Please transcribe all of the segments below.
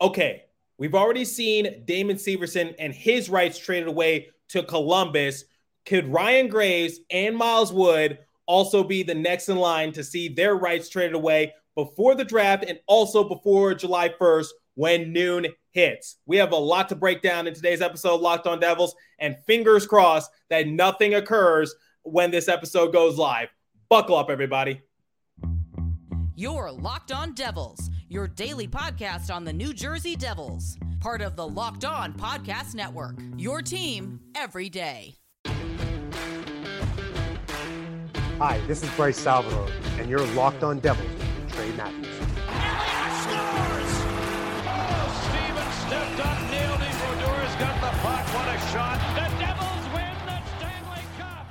okay, we've already seen Damon Severson and his rights traded away to Columbus. Could Ryan Graves and Miles Wood also be the next in line to see their rights traded away before the draft and also before July 1st when noon hits. We have a lot to break down in today's episode, Locked On Devils, and fingers crossed that nothing occurs when this episode goes live. Buckle up, everybody. You're Locked On Devils, your daily podcast on the New Jersey Devils, part of the Locked On Podcast Network. Your team every day. Hi, this is Bryce Salvador, and you're Locked On Devils with Trey Matthews. Elliott scores! Oh, stepped up, nailed it. Brodeur's got the puck. What a shot. The Devils win the Stanley Cup.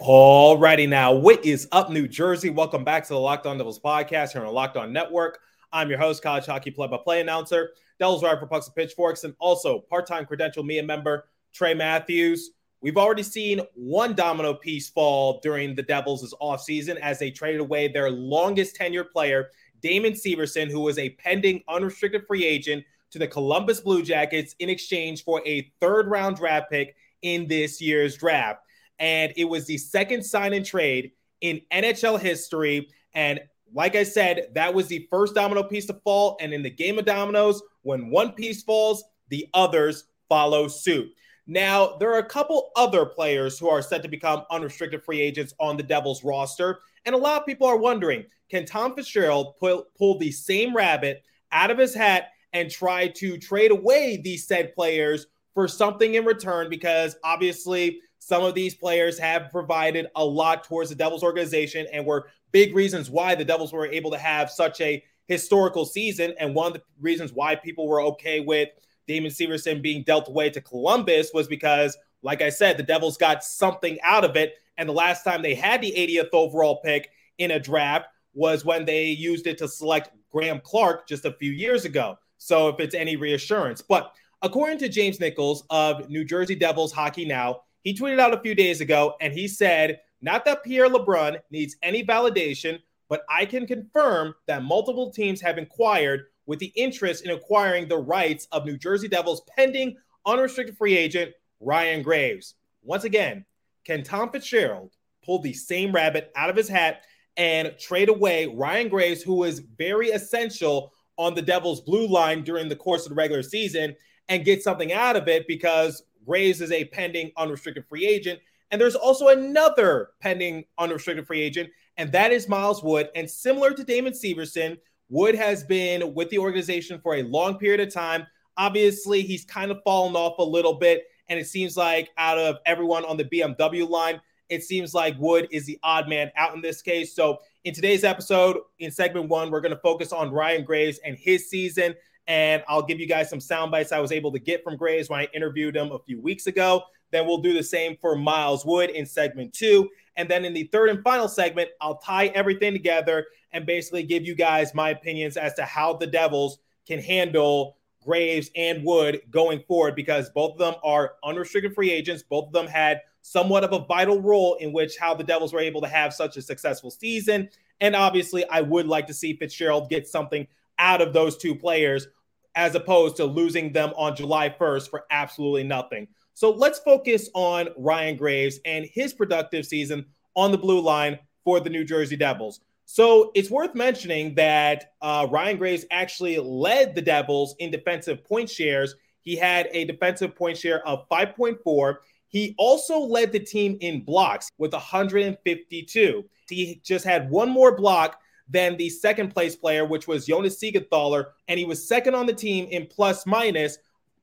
Alrighty now, what is up, New Jersey? Welcome back to the Locked On Devils podcast here on the Locked On Network. I'm your host, college hockey play-by-play announcer, Devils writer for Pucks and Pitchforks, and also part-time credential media member Trey Matthews. We've already seen one domino piece fall during the Devils' offseason as they traded away their longest tenured player, Damon Severson, who was a pending unrestricted free agent to the Columbus Blue Jackets in exchange for a third round draft pick in this year's draft. And it was the second sign and trade in NHL history. And like I said, that was the first domino piece to fall. And in the game of dominoes, when one piece falls, the others follow suit. Now, there are a couple other players who are set to become unrestricted free agents on the Devils roster. And a lot of people are wondering can Tom Fitzgerald pull, pull the same rabbit out of his hat and try to trade away these said players for something in return? Because obviously, some of these players have provided a lot towards the Devils organization and were big reasons why the Devils were able to have such a historical season. And one of the reasons why people were okay with Damon Severson being dealt away to Columbus was because, like I said, the Devils got something out of it. And the last time they had the 80th overall pick in a draft was when they used it to select Graeme Clarke just a few years ago. So if it's any reassurance. But according to James Nichols of New Jersey Devils Hockey Now, he tweeted out a few days ago and he said, not that Pierre LeBrun needs any validation, but I can confirm that multiple teams have inquired with the interest in acquiring the rights of New Jersey Devils pending unrestricted free agent Ryan Graves. Once again, can Tom Fitzgerald pull the same rabbit out of his hat and trade away Ryan Graves, who was very essential on the Devils' blue line during the course of the regular season, and get something out of it because Graves is a pending unrestricted free agent. And there's also another pending unrestricted free agent, and that is Miles Wood. And similar to Damon Severson, Wood has been with the organization for a long period of time. Obviously, he's kind of fallen off a little bit. And it seems like out of everyone on the BMW line, it seems like Wood is the odd man out in this case. So, in today's episode, in segment one, we're going to focus on Ryan Graves and his season. And I'll give you guys some sound bites I was able to get from Graves when I interviewed him a few weeks ago. Then we'll do the same for Miles Wood in segment two. And then in the third and final segment, I'll tie everything together and basically give you guys my opinions as to how the Devils can handle Graves and Wood going forward because both of them are unrestricted free agents. Both of them had somewhat of a vital role in which how the Devils were able to have such a successful season. And obviously, I would like to see Fitzgerald get something out of those two players as opposed to losing them on July 1st for absolutely nothing. So let's focus on Ryan Graves and his productive season on the blue line for the New Jersey Devils. So it's worth mentioning that uh, Ryan Graves actually led the Devils in defensive point shares. He had a defensive point share of 5.4. He also led the team in blocks with 152. He just had one more block than the second place player, which was Jonas Siegenthaler, and he was second on the team in plus minus,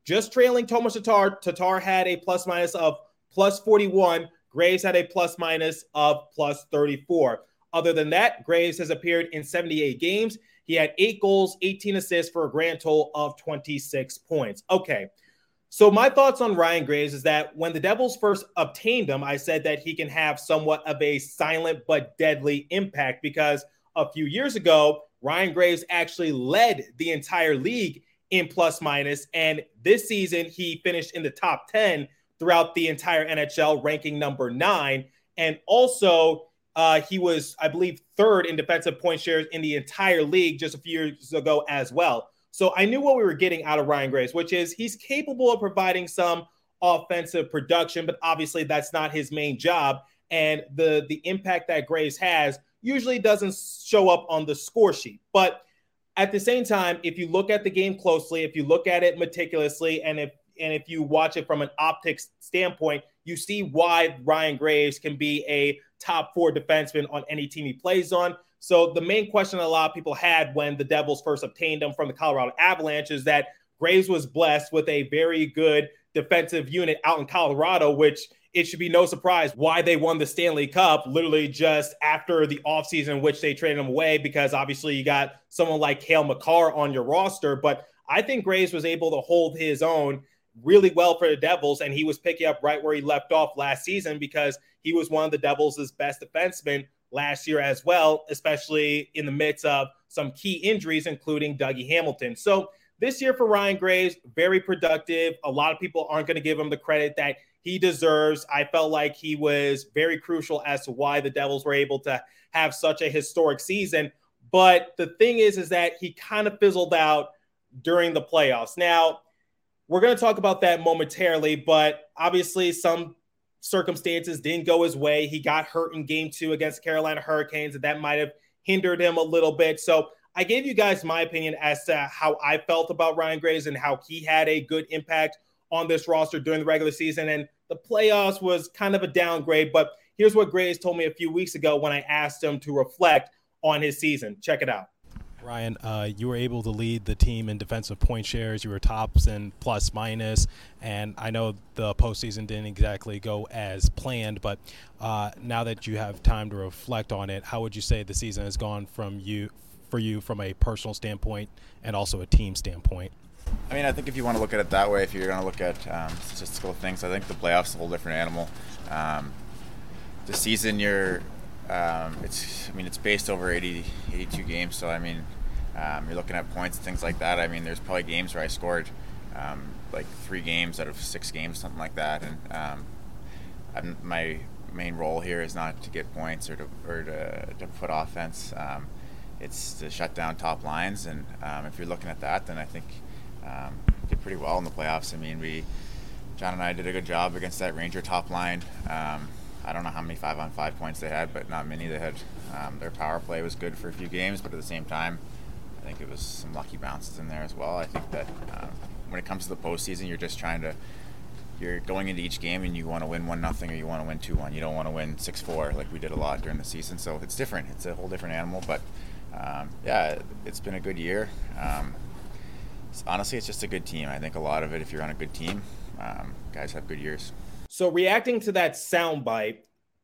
just trailing Tomas Tatar. Tatar had a plus minus of plus 41. Graves had a plus minus of plus 34. Other than that, Graves has appeared in 78 games. He had eight goals, 18 assists for a grand total of 26 points. Okay. So, my thoughts on Ryan Graves is that when the Devils first obtained him, I said that he can have somewhat of a silent but deadly impact because a few years ago, Ryan Graves actually led the entire league in plus minus. And this season, he finished in the top 10 throughout the entire NHL, ranking number nine. And also, uh, he was, I believe, third in defensive point shares in the entire league just a few years ago as well. So I knew what we were getting out of Ryan Graves, which is he's capable of providing some offensive production, but obviously that's not his main job. And the the impact that Graves has usually doesn't show up on the score sheet. But at the same time, if you look at the game closely, if you look at it meticulously, and if and if you watch it from an optics standpoint, you see why Ryan Graves can be a top four defenseman on any team he plays on. So the main question a lot of people had when the Devils first obtained him from the Colorado Avalanche is that Graves was blessed with a very good defensive unit out in Colorado, which it should be no surprise why they won the Stanley Cup literally just after the offseason in which they traded him away, because obviously you got someone like Cale Makar on your roster. But I think Graves was able to hold his own really well for the Devils, and he was picking up right where he left off last season because he was one of the Devils' best defensemen last year as well, especially in the midst of some key injuries, including Dougie Hamilton. So this year for Ryan Graves, very productive. A lot of people aren't going to give him the credit that he deserves. I felt like he was very crucial as to why the Devils were able to have such a historic season. But the thing is, is that he kind of fizzled out during the playoffs. Now, we're going to talk about that momentarily, but obviously, some circumstances didn't go his way. He got hurt in game two against Carolina Hurricanes, and that might have hindered him a little bit. So, I gave you guys my opinion as to how I felt about Ryan Graves and how he had a good impact on this roster during the regular season. And the playoffs was kind of a downgrade. But here's what Graves told me a few weeks ago when I asked him to reflect on his season. Check it out. Ryan, uh, you were able to lead the team in defensive point shares. You were tops and plus minus, and I know the postseason didn't exactly go as planned. But uh, now that you have time to reflect on it, how would you say the season has gone from you for you from a personal standpoint and also a team standpoint? I mean, I think if you want to look at it that way, if you're going to look at um, statistical things, I think the playoffs a whole different animal. Um, the season, you're, um, it's, I mean, it's based over 80, 82 games. So, I mean, um, you're looking at points and things like that. I mean, there's probably games where I scored um, like three games out of six games, something like that. And um, my main role here is not to get points or to, or to, to put offense it's to shut down top lines. And um, if you're looking at that, then I think um, did pretty well in the playoffs. I mean, we John and I did a good job against that Ranger top line. Um, I don't know how many five on five points they had, but not many. They had um, their power play was good for a few games, but at the same time, I think it was some lucky bounces in there as well. I think that um, when it comes to the postseason, you're just trying to you're going into each game and you want to win one nothing or you want to win two one. You don't want to win six four like we did a lot during the season. So it's different. It's a whole different animal. But um, yeah, it's been a good year. Um, it's, honestly, it's just a good team. I think a lot of it, if you're on a good team, um, guys have good years. So, reacting to that soundbite,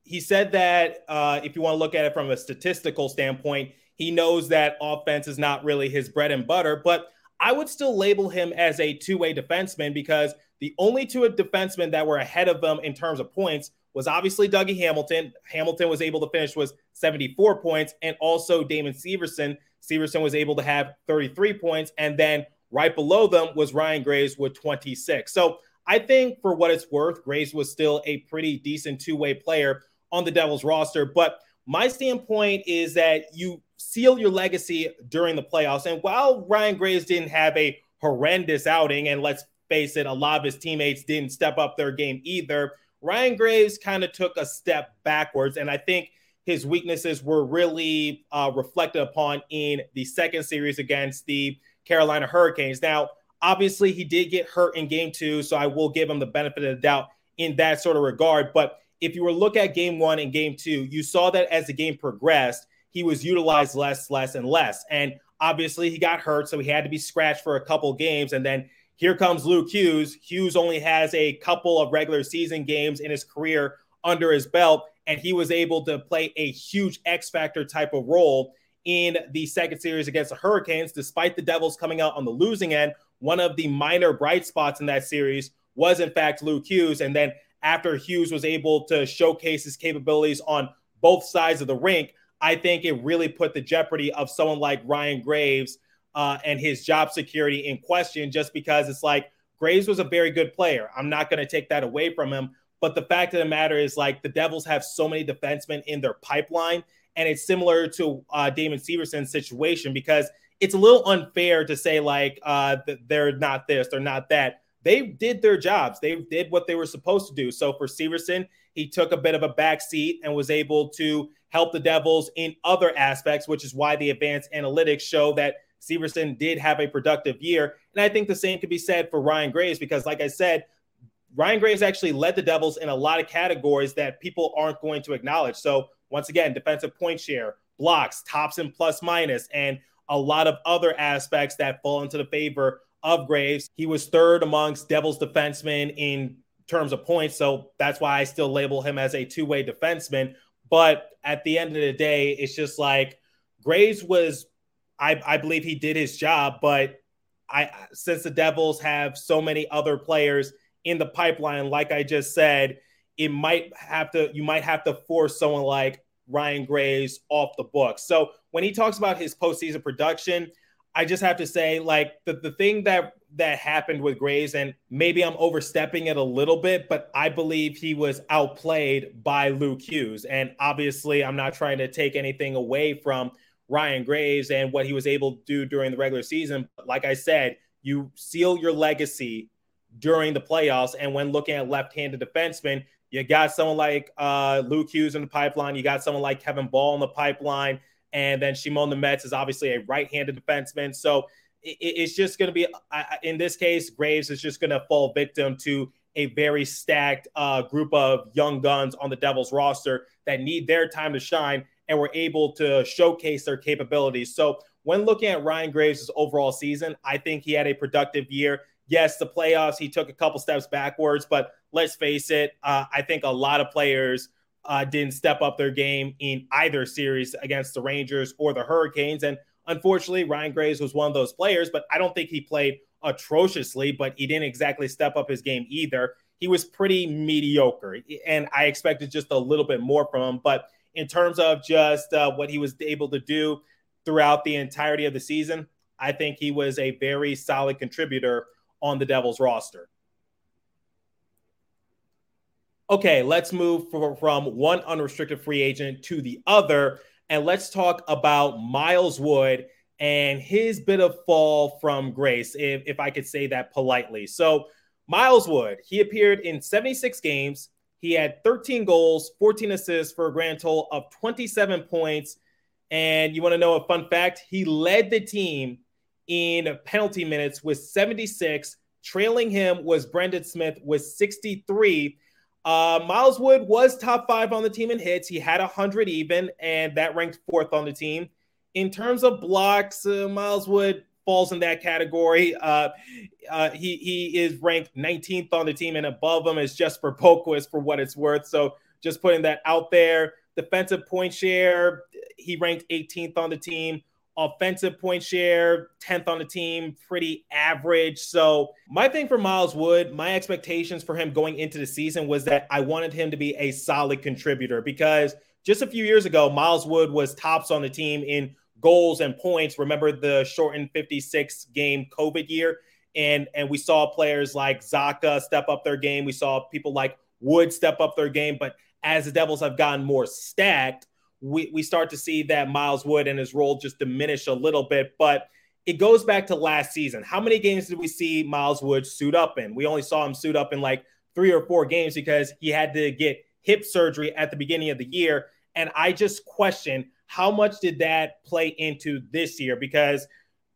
he said that uh, if you want to look at it from a statistical standpoint, he knows that offense is not really his bread and butter, but I would still label him as a two way defenseman because the only two defensemen that were ahead of him in terms of points was obviously Dougie Hamilton. Hamilton was able to finish with 74 points, and also Damon Severson. Severson was able to have 33 points, and then right below them was Ryan Graves with 26. So I think for what it's worth, Graves was still a pretty decent two-way player on the Devils roster. But my standpoint is that you seal your legacy during the playoffs. And while Ryan Graves didn't have a horrendous outing, and let's face it, a lot of his teammates didn't step up their game either. Ryan Graves kind of took a step backwards, and I think his weaknesses were really uh, reflected upon in the second series against the Carolina Hurricanes. Now, obviously, he did get hurt in game two, so I will give him the benefit of the doubt in that sort of regard. But if you were to look at game one and game two, you saw that as the game progressed, he was utilized less, less, and less. And obviously, he got hurt, so he had to be scratched for a couple games. And then here comes Luke Hughes. Hughes only has a couple of regular season games in his career under his belt, and he was able to play a huge X factor type of role in the second series against the Hurricanes, despite the Devils coming out on the losing end. One of the minor bright spots in that series was, in fact, Luke Hughes. And then after Hughes was able to showcase his capabilities on both sides of the rink, I think it really put the jeopardy of someone like Ryan Graves uh, and his job security in question just because it's like Graves was a very good player. I'm not going to take that away from him. But the fact of the matter is, like, the Devils have so many defensemen in their pipeline. And it's similar to uh, Damon Severson's situation because it's a little unfair to say like uh, they're not this, they're not that. They did their jobs. They did what they were supposed to do. So for Severson, he took a bit of a back seat and was able to help the Devils in other aspects, which is why the advanced analytics show that Severson did have a productive year. And I think the same could be said for Ryan Graves because, like I said, Ryan Graves actually led the Devils in a lot of categories that people aren't going to acknowledge. So, once again, defensive point share, blocks, tops and plus minus, and a lot of other aspects that fall into the favor of Graves. He was third amongst Devils defensemen in terms of points. So that's why I still label him as a two way defenseman. But at the end of the day, it's just like Graves was, I, I believe he did his job. But I, since the Devils have so many other players in the pipeline, like I just said, it might have to, you might have to force someone like Ryan Graves off the book. So when he talks about his postseason production, I just have to say, like the, the thing that that happened with Graves, and maybe I'm overstepping it a little bit, but I believe he was outplayed by Luke Hughes. And obviously, I'm not trying to take anything away from Ryan Graves and what he was able to do during the regular season. But like I said, you seal your legacy during the playoffs. And when looking at left-handed defensemen, you got someone like uh, Luke Hughes in the pipeline. You got someone like Kevin Bahl in the pipeline. And then Shimon Nemec is obviously a right-handed defenseman. So it, it's just going to be, in this case, Graves is just going to fall victim to a very stacked uh, group of young guns on the Devils roster that need their time to shine and were able to showcase their capabilities. So when looking at Ryan Graves' overall season, I think he had a productive year. Yes, the playoffs, he took a couple steps backwards, but let's face it, uh, I think a lot of players – uh, didn't step up their game in either series against the Rangers or the Hurricanes. And unfortunately, Ryan Graves was one of those players, but I don't think he played atrociously, but he didn't exactly step up his game either. He was pretty mediocre, and I expected just a little bit more from him. But in terms of just uh, what he was able to do throughout the entirety of the season, I think he was a very solid contributor on the Devils roster. okay, let's move from one unrestricted free agent to the other. And let's talk about Miles Wood and his bit of fall from grace, if, if I could say that politely. So, Miles Wood, he appeared in 76 games. He had 13 goals, 14 assists for a grand total of 27 points. And you want to know a fun fact? He led the team in penalty minutes with 76. Trailing him was Brendan Smith with 63. Uh, Miles Wood was top five on the team in hits. He had 100 even, and that ranked fourth on the team. In terms of blocks, uh, Miles Wood falls in that category. Uh, uh, he he is ranked 19th on the team, and above him is Jesper Boqvist for what it's worth. So just putting that out there. Defensive point share, he ranked 18th on the team offensive point share, 10th on the team, pretty average. So, my thing for Miles Wood, my expectations for him going into the season was that I wanted him to be a solid contributor because just a few years ago, Miles Wood was tops on the team in goals and points. Remember the shortened 56 game COVID year? And, and we saw players like Zacha step up their game. We saw people like Wood step up their game. But as the Devils have gotten more stacked, we, we start to see that Miles Wood and his role just diminish a little bit. But it goes back to last season. How many games did we see Miles Wood suit up in? We only saw him suit up in like three or four games because he had to get hip surgery at the beginning of the year. And I just question how much did that play into this year? Because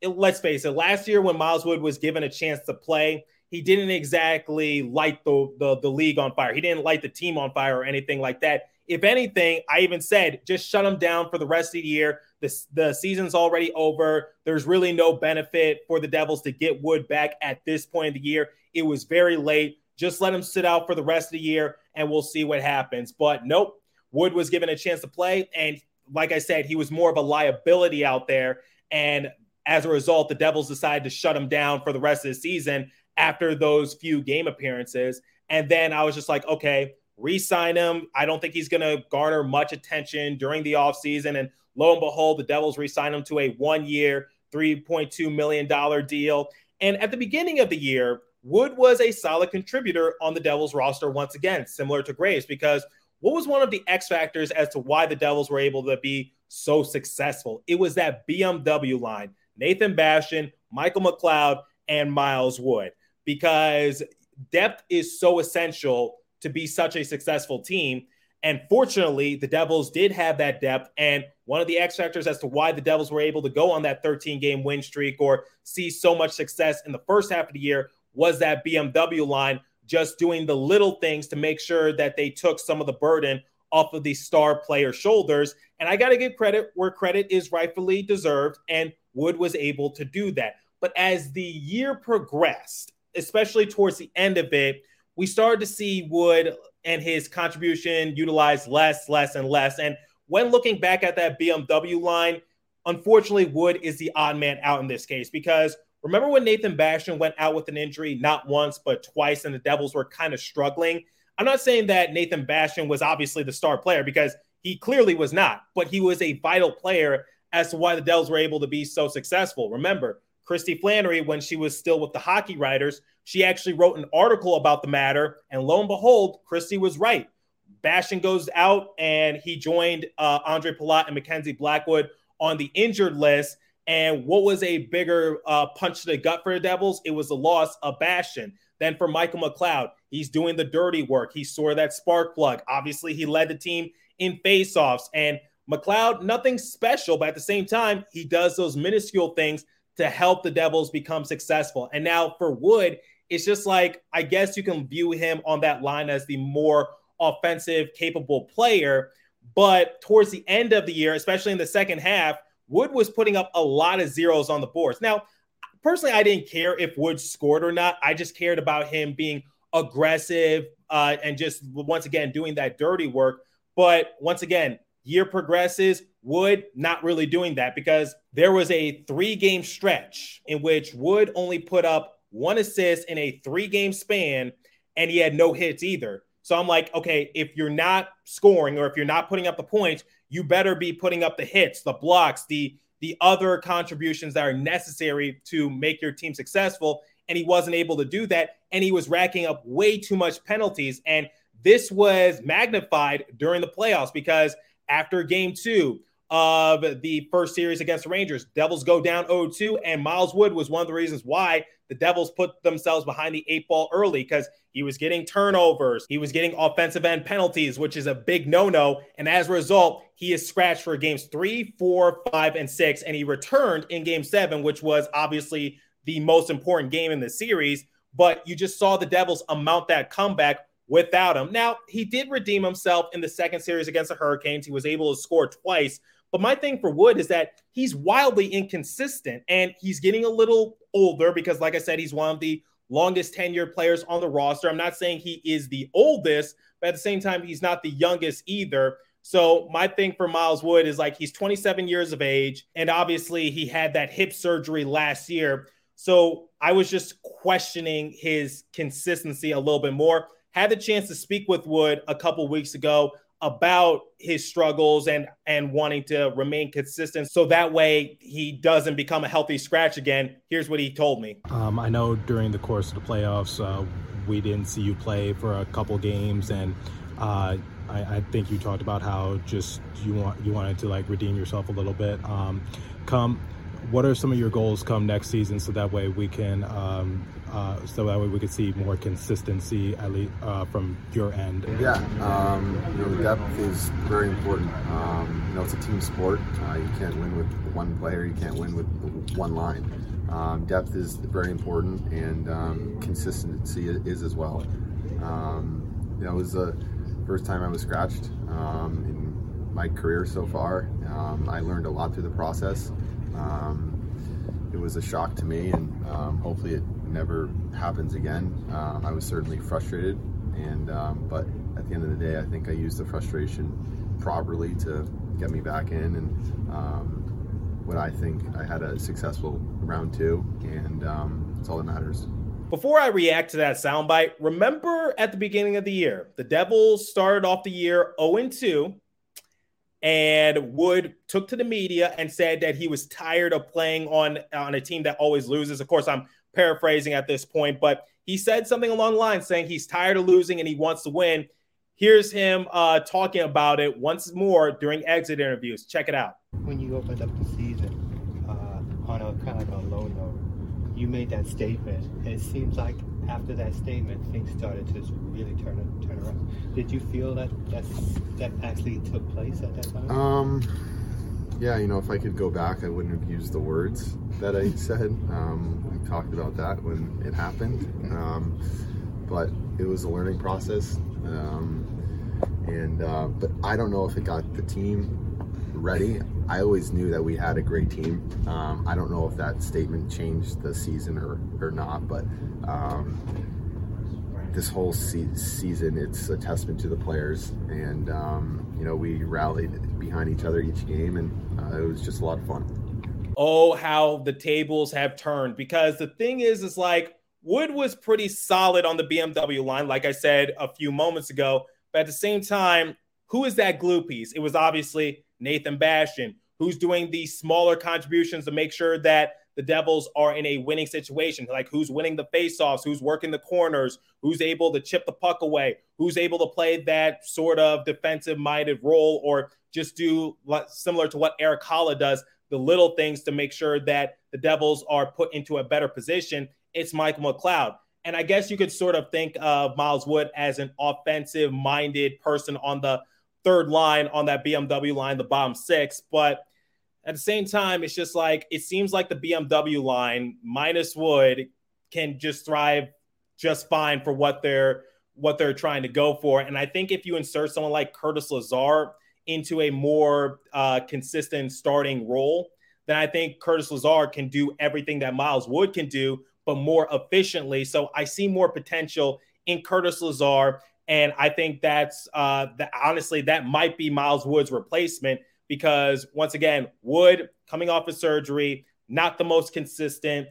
it, let's face it, last year when Miles Wood was given a chance to play, he didn't exactly light the, the, the league on fire. He didn't light the team on fire or anything like that. If anything, I even said just shut him down for the rest of the year. The, the season's already over. There's really no benefit for the Devils to get Wood back at this point of the year. It was very late. Just let him sit out for the rest of the year and we'll see what happens. But nope, Wood was given a chance to play. And like I said, he was more of a liability out there. And as a result, the Devils decided to shut him down for the rest of the season after those few game appearances. And then I was just like, okay, re-sign him. I don't think he's going to garner much attention during the offseason. And lo and behold, the Devils re-sign him to a one-year, $3.2 million deal. And at the beginning of the year, Wood was a solid contributor on the Devils roster once again, similar to Graves, because what was one of the X factors as to why the Devils were able to be so successful? It was that BMW line. Nathan Bastian, Michael McLeod, and Miles Wood because depth is so essential to be such a successful team. And fortunately, the Devils did have that depth. And one of the X factors as to why the Devils were able to go on that 13 game win streak or see so much success in the first half of the year was that BMW line just doing the little things to make sure that they took some of the burden off of the star player shoulders. And I got to give credit where credit is rightfully deserved. And Wood was able to do that. But as the year progressed, especially towards the end of it, we started to see Wood and his contribution utilized less, less, and less. And when looking back at that BMW line, unfortunately, Wood is the odd man out in this case because remember when Nathan Bastian went out with an injury not once, but twice, and the Devils were kind of struggling? I'm not saying that Nathan Bastian was obviously the star player because he clearly was not, but he was a vital player as to why the Devils were able to be so successful. Remember, Christy Flannery, when she was still with the hockey writers, she actually wrote an article about the matter. And lo and behold, Christy was right. Bastian goes out and he joined uh, Ondrej Palat and Mackenzie Blackwood on the injured list. And what was a bigger uh, punch to the gut for the Devils? It was the loss of Bastian. Then for Michael McLeod, he's doing the dirty work. He saw that spark plug. Obviously, he led the team in faceoffs. And McLeod, nothing special, but at the same time, he does those minuscule things to help the Devils become successful. And now for Wood, it's just like, I guess you can view him on that line as the more offensive, capable player. But towards the end of the year, especially in the second half, Wood was putting up a lot of zeros on the boards. Now, personally, I didn't care if Wood scored or not. I just cared about him being aggressive uh, and just once again doing that dirty work. But once again, year progresses, Wood not really doing that because there was a three game stretch in which Wood only put up one assist in a three game span and he had no hits either. So I'm like, okay, if you're not scoring or if you're not putting up the points, you better be putting up the hits, the blocks, the the other contributions that are necessary to make your team successful. And he wasn't able to do that. And he was racking up way too much penalties. And this was magnified during the playoffs because after game two of the first series against the Rangers. Devils go down 0 2, and Miles Wood was one of the reasons why the Devils put themselves behind the eight ball early because he was getting turnovers, he was getting offensive end penalties, which is a big no no. And as a result, he is scratched for games three, four, five, and six. And he returned in game seven, which was obviously the most important game in the series. But you just saw the Devils amount that comeback without him. Now, he did redeem himself in the second series against the Hurricanes. He was able to score twice. But my thing for Wood is that he's wildly inconsistent and he's getting a little older because, like I said, he's one of the longest tenured players on the roster. I'm not saying he is the oldest, but at the same time, he's not the youngest either. So my thing for Miles Wood is like he's 27 years of age, and obviously he had that hip surgery last year. So I was just questioning his consistency a little bit more had the chance to speak with Wood a couple weeks ago about his struggles and and wanting to remain consistent so that way he doesn't become a healthy scratch again. Here's what he told me. Um, i know during the course of the playoffs uh, we didn't see you play for a couple games and uh, I, I, think you talked about how just you want you wanted to like redeem yourself a little bit. Um, come what are some of your goals come next season so that way we can um, uh, so that way we could see more consistency at least uh, from your end. Yeah um, you know the depth is very important. Um, you know it's a team sport. Uh, you can't win with one player you can't win with one line. Um, depth is very important and um, consistency is as well. Um, you know it was the first time I was scratched in my career so far. I learned a lot through the process. Um, it was a shock to me, and um, hopefully it never happens again. Uh, I was certainly frustrated, and um, but at the end of the day, I think I used the frustration properly to get me back in, and um, what I think I had a successful round two, and um, all that matters. Before I react to that soundbite, remember at the beginning of the year, the Devils started off the year 0 2 and Wood took to the media and said that he was tired of playing on on a team that always loses. Of course, I'm paraphrasing at this point, but he said something along the line saying he's tired of losing and he wants to win. Here's him uh, talking about it once more during exit interviews. Check it out. When you opened up the season uh, on a kind of like a low note, you made that statement, and it seems like after that statement, things started to really turn turn around. Did you feel that that's, that actually took place at that time? Um, yeah, you know, if I could go back, I wouldn't have used the words that I said. Um, we talked about that when it happened, um, but it was a learning process. Um, and uh, but I don't know if it got the team ready. I always knew that we had a great team. Um, I don't know if that statement changed the season or, or not, but um, this whole se- season, it's a testament to the players. And, um, you know, we rallied behind each other each game, and uh, it was just a lot of fun. Oh, how the tables have turned. Because the thing is, is like Wood was pretty solid on the BMW line, like I said a few moments ago. But at the same time, who is that glue piece? It was obviously Nathan Bastian, who's doing these smaller contributions to make sure that the Devils are in a winning situation. Like who's winning the faceoffs, who's working the corners, who's able to chip the puck away, who's able to play that sort of defensive minded role or just do similar to what Erik Haula does, the little things to make sure that the Devils are put into a better position. It's Michael McLeod. And I guess you could sort of think of Miles Wood as an offensive minded person on the third line on that BMW line, the bottom six. But at the same time, it's just like it seems like the BMW line minus Wood can just thrive just fine for what they're what they're trying to go for. And I think if you insert someone like Curtis Lazar into a more uh, consistent starting role, then I think Curtis Lazar can do everything that Miles Wood can do, but more efficiently. So I see more potential in Curtis Lazar. And I think that's uh, that honestly, that might be Miles Wood's replacement because once again, Wood coming off of surgery, not the most consistent.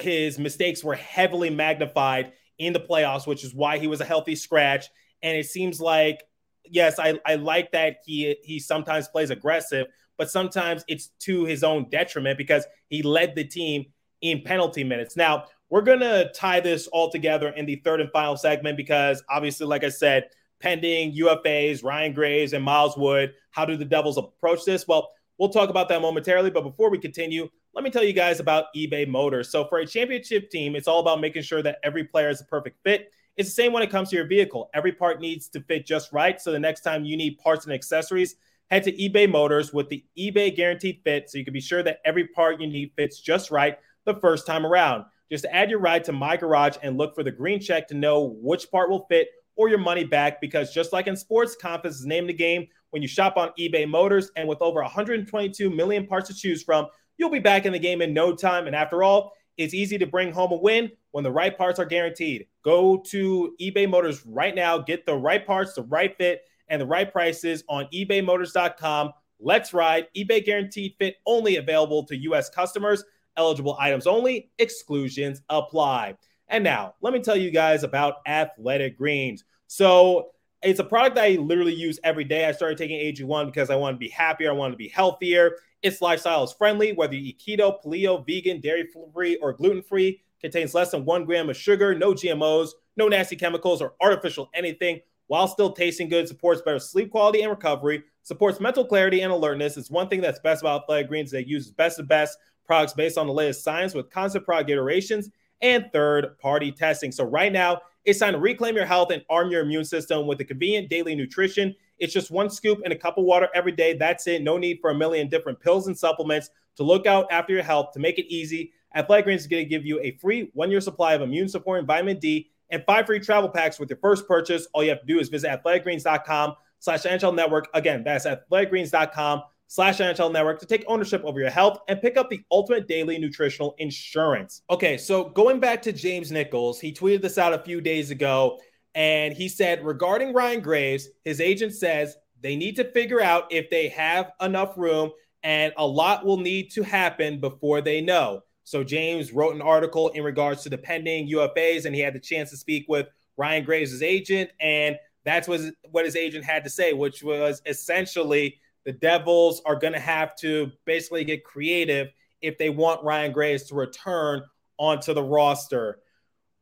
His mistakes were heavily magnified in the playoffs, which is why he was a healthy scratch. And it seems like, yes, I, I like that he he sometimes plays aggressive, but sometimes it's to his own detriment because he led the team in penalty minutes. Now, we're going to tie this all together in the third and final segment because obviously, like I said, pending UFAs, Ryan Graves, and Miles Wood, how do the Devils approach this? Well, we'll talk about that momentarily. But before we continue, let me tell you guys about eBay Motors. So, for a championship team, it's all about making sure that every player is a perfect fit. It's the same when it comes to your vehicle. Every part needs to fit just right. So, the next time you need parts and accessories, head to eBay Motors with the eBay Guaranteed Fit so you can be sure that every part you need fits just right the first time around. Just add your ride to my garage and look for the green check to know which part will fit or your money back because just like in sports, confidence is name the game when you shop on eBay Motors. And with over 122 million parts to choose from, you'll be back in the game in no time. And after all, it's easy to bring home a win when the right parts are guaranteed. Go to eBay Motors right now, get the right parts, the right fit, and the right prices on ebaymotors.com. Let's ride. eBay guaranteed fit only available to U.S. customers eligible items only, exclusions apply. And now, let me tell you guys about Athletic Greens. So, it's a product I literally use every day. I started taking AG1 because I want to be happier, I want to be healthier. Its lifestyle is friendly, whether you eat keto, paleo, vegan, dairy free, or gluten free. Contains less than one gram of sugar, no GMOs, no nasty chemicals or artificial anything, while still tasting good. Supports better sleep quality and recovery. Supports mental clarity and alertness. It's one thing that's best about Athletic Greens. They use best of best products based on the latest science with constant product iterations and third party testing. So, right now, it's time to reclaim your health and arm your immune system with the convenient daily nutrition. It's just one scoop in a cup of water every day. That's it. No need for a million different pills and supplements to look out after your health. To make it easy, Athletic Greens is going to give you a free one year supply of immune supporting vitamin D and five free travel packs with your first purchase. All you have to do is visit athleticgreens.com slash NHL network. Again, that's athleticgreens.com slash NHL Network to take ownership over your health and pick up the ultimate daily nutritional insurance. Okay, so going back to James Nichols, he tweeted this out a few days ago, and he said regarding Ryan Graves, his agent says they need to figure out if they have enough room, and a lot will need to happen before they know. So James wrote an article in regards to the pending UFAs, and he had the chance to speak with Ryan Graves' agent, and that's what his agent had to say, which was essentially the Devils are going to have to basically get creative if they want Ryan Graves to return onto the roster.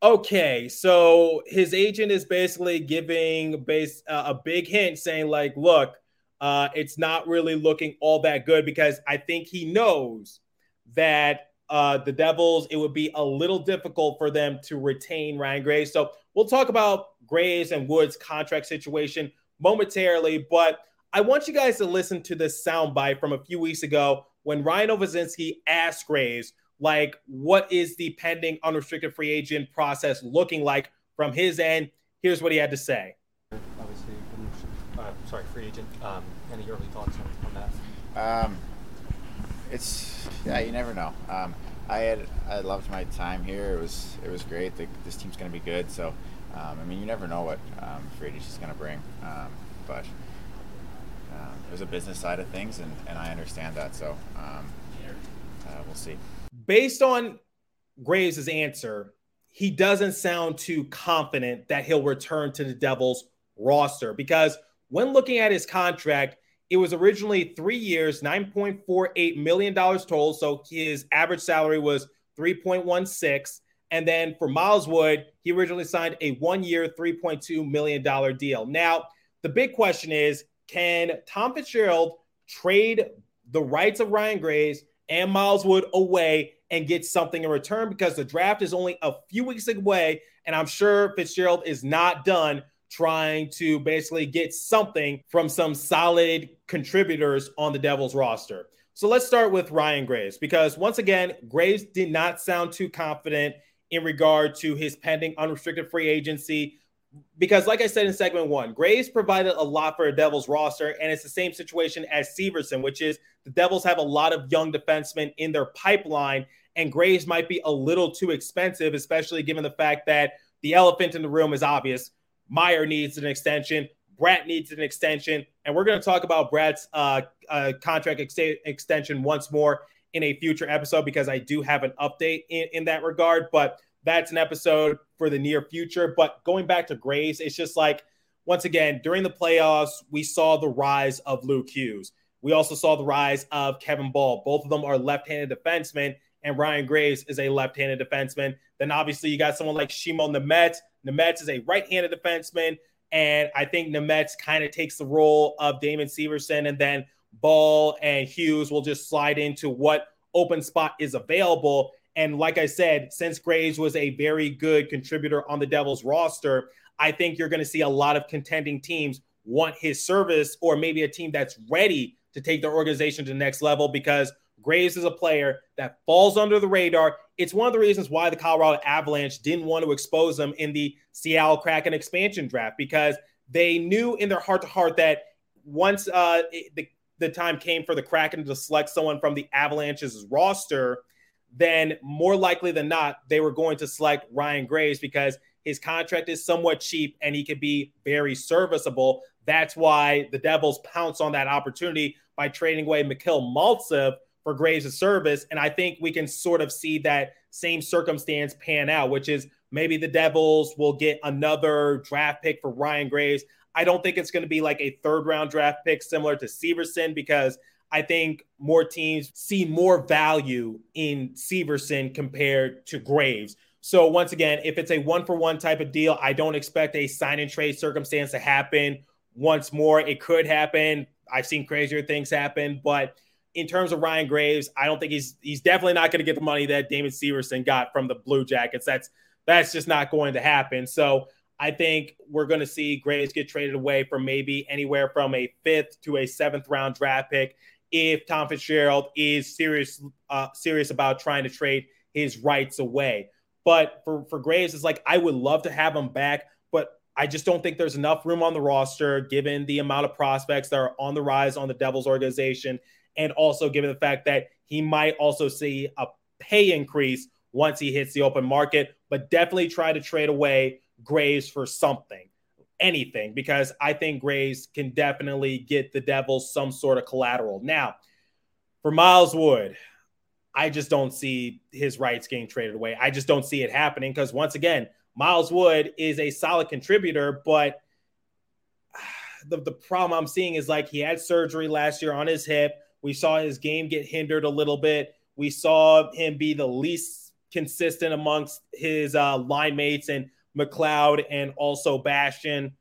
Okay, so his agent is basically giving base uh, a big hint, saying like, "Look, uh, it's not really looking all that good," because I think he knows that uh, the Devils, it would be a little difficult for them to retain Ryan Graves. So we'll talk about Graves and Wood's contract situation momentarily, but I want you guys to listen to this soundbite from a few weeks ago when Ryan Novozinsky asked Graves, like, what is the pending unrestricted free agent process looking like from his end? Here's what he had to say. Obviously, uh, sorry, free agent. Um, any early thoughts on, on that? Um, it's yeah, you never know. Um, I had I loved my time here. It was it was great. The, this team's going to be good. So, um, I mean, you never know what um, free agency is going to bring. Um, but um, there's a business side of things, and, and I understand that. So, um, uh, we'll see. Based on Graves' answer, he doesn't sound too confident that he'll return to the Devils roster because when looking at his contract, it was originally three years, $9.48 million total. So his average salary was 3.16. And then for Miles Wood, he originally signed a one year, $3.2 million deal. Now, the big question is can Tom Fitzgerald trade the rights of Ryan Graves and Miles Wood away and get something in return? Because the draft is only a few weeks away. And I'm sure Fitzgerald is not done trying to basically get something from some solid contributors on the Devils roster. So let's start with Ryan Graves because once again, Graves did not sound too confident in regard to his pending unrestricted free agency. Because, like I said in segment one, Graves provided a lot for a Devils roster, and it's the same situation as Severson, which is the Devils have a lot of young defensemen in their pipeline, and Graves might be a little too expensive, especially given the fact that the elephant in the room is obvious. Meier needs an extension. Bratt needs an extension. And we're going to talk about Bratt's uh, uh, contract ex- extension once more in a future episode because I do have an update in, in that regard. But that's an episode for the near future. But going back to Graves, it's just like, once again, during the playoffs, we saw the rise of Luke Hughes. We also saw the rise of Kevin Bahl. Both of them are left handed defensemen, and Ryan Graves is a left handed defenseman. Then obviously, you got someone like Shimon Nemec Nemec is a right-handed defenseman, and I think Nemec kind of takes the role of Damon Severson, and then Bahl and Hughes will just slide into what open spot is available. And like I said, since Graves was a very good contributor on the Devils roster, I think you're going to see a lot of contending teams want his service, or maybe a team that's ready to take their organization to the next level because Graves is a player that falls under the radar. It's one of the reasons why the Colorado Avalanche didn't want to expose him in the Seattle Kraken expansion draft because they knew in their heart to heart that once uh, the, the time came for the Kraken to select someone from the Avalanche's roster, then more likely than not, they were going to select Ryan Graves because his contract is somewhat cheap and he could be very serviceable. That's why the Devils pounce on that opportunity by trading away Mikhail Maltsev for Graves' service. And I think we can sort of see that same circumstance pan out, which is maybe the Devils will get another draft pick for Ryan Graves. I don't think it's going to be like a third round draft pick similar to Severson because I think more teams see more value in Severson compared to Graves. So once again, if it's a one for one type of deal, I don't expect a sign and trade circumstance to happen once more. It could happen. I've seen crazier things happen, but in terms of Ryan Graves, I don't think he's he's definitely not going to get the money that Damon Severson got from the Blue Jackets. That's that's just not going to happen. So I think we're going to see Graves get traded away for maybe anywhere from a fifth to a seventh round draft pick if Tom Fitzgerald is serious uh, serious about trying to trade his rights away. But for for Graves, it's like I would love to have him back, but I just don't think there's enough room on the roster given the amount of prospects that are on the rise on the Devils organization and also given the fact that he might also see a pay increase once he hits the open market, but definitely try to trade away Graves for something, anything, because I think Graves can definitely get the Devils some sort of collateral. Now, for Miles Wood, I just don't see his rights getting traded away. I just don't see it happening because once again, Miles Wood is a solid contributor, but the, the problem I'm seeing is like he had surgery last year on his hip. We saw his game get hindered a little bit. We saw him be the least consistent amongst his uh, line mates and McLeod and also Bastian.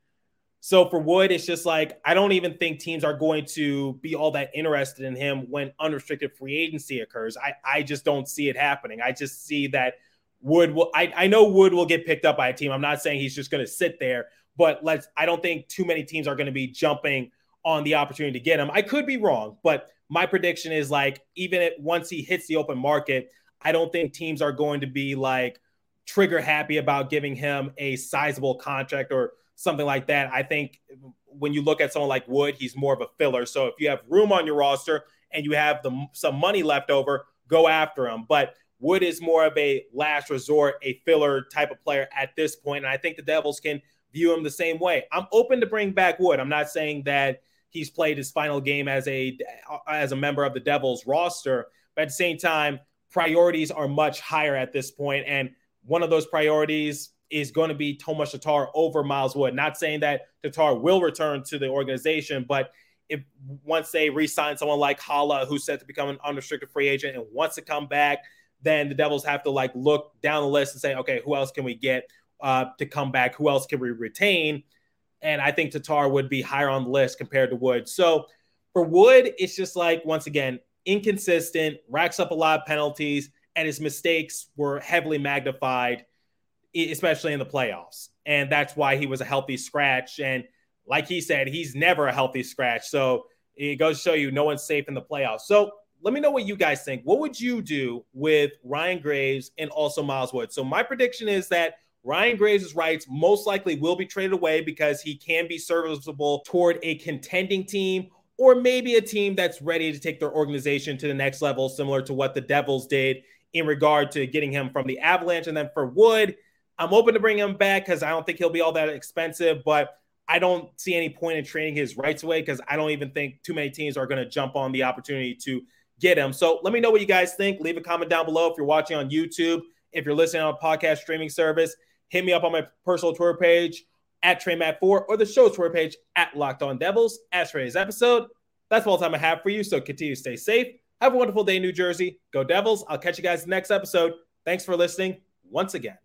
So for Wood, it's just like I don't even think teams are going to be all that interested in him when unrestricted free agency occurs. I, I just don't see it happening. I just see that Wood will I, I know Wood will get picked up by a team. I'm not saying he's just going to sit there, but let's I don't think too many teams are going to be jumping on the opportunity to get him. I could be wrong, but my prediction is like even if once he hits the open market, I don't think teams are going to be like trigger happy about giving him a sizable contract or something like that. I think when you look at someone like Wood, he's more of a filler. So if you have room on your roster and you have the some money left over, go after him. But Wood is more of a last resort, a filler type of player at this point. and I think the Devils can view him the same way. I'm open to bring back Wood. I'm not saying that he's played his final game as a uh, as a member of the Devils roster, but at the same time, priorities are much higher at this point, and one of those priorities is going to be Tomas Tatar over Miles Wood. Not saying that Tatar will return to the organization, but if once they re-sign someone like Haula, who's set to become an unrestricted free agent and wants to come back, then the Devils have to like look down the list and say, okay, who else can we get uh, to come back? Who else can we retain? And I think Tatar would be higher on the list compared to Wood. So for Wood, it's just like once again inconsistent, racks up a lot of penalties, and his mistakes were heavily magnified especially in the playoffs. And that's why he was a healthy scratch. And like he said, he's never a healthy scratch. So it goes to show you no one's safe in the playoffs. So let me know what you guys think. What would you do with Ryan Graves and also Miles Wood? So my prediction is that Ryan Graves' rights most likely will be traded away because he can be serviceable toward a contending team or maybe a team that's ready to take their organization to the next level, similar to what the Devils did in regard to getting him from the Avalanche. And then for Wood, I'm open to bring him back because I don't think he'll be all that expensive, but I don't see any point in trading his rights away because I don't even think too many teams are going to jump on the opportunity to get him. So let me know what you guys think. Leave a comment down below if you're watching on YouTube. If you're listening on a podcast streaming service, hit me up on my personal Twitter page at TreyMatt4 or the show's Twitter page at Locked On Devils. As for today's episode, that's all the time I have for you. So continue to stay safe. Have a wonderful day, New Jersey. Go Devils. I'll catch you guys next episode. Thanks for listening once again.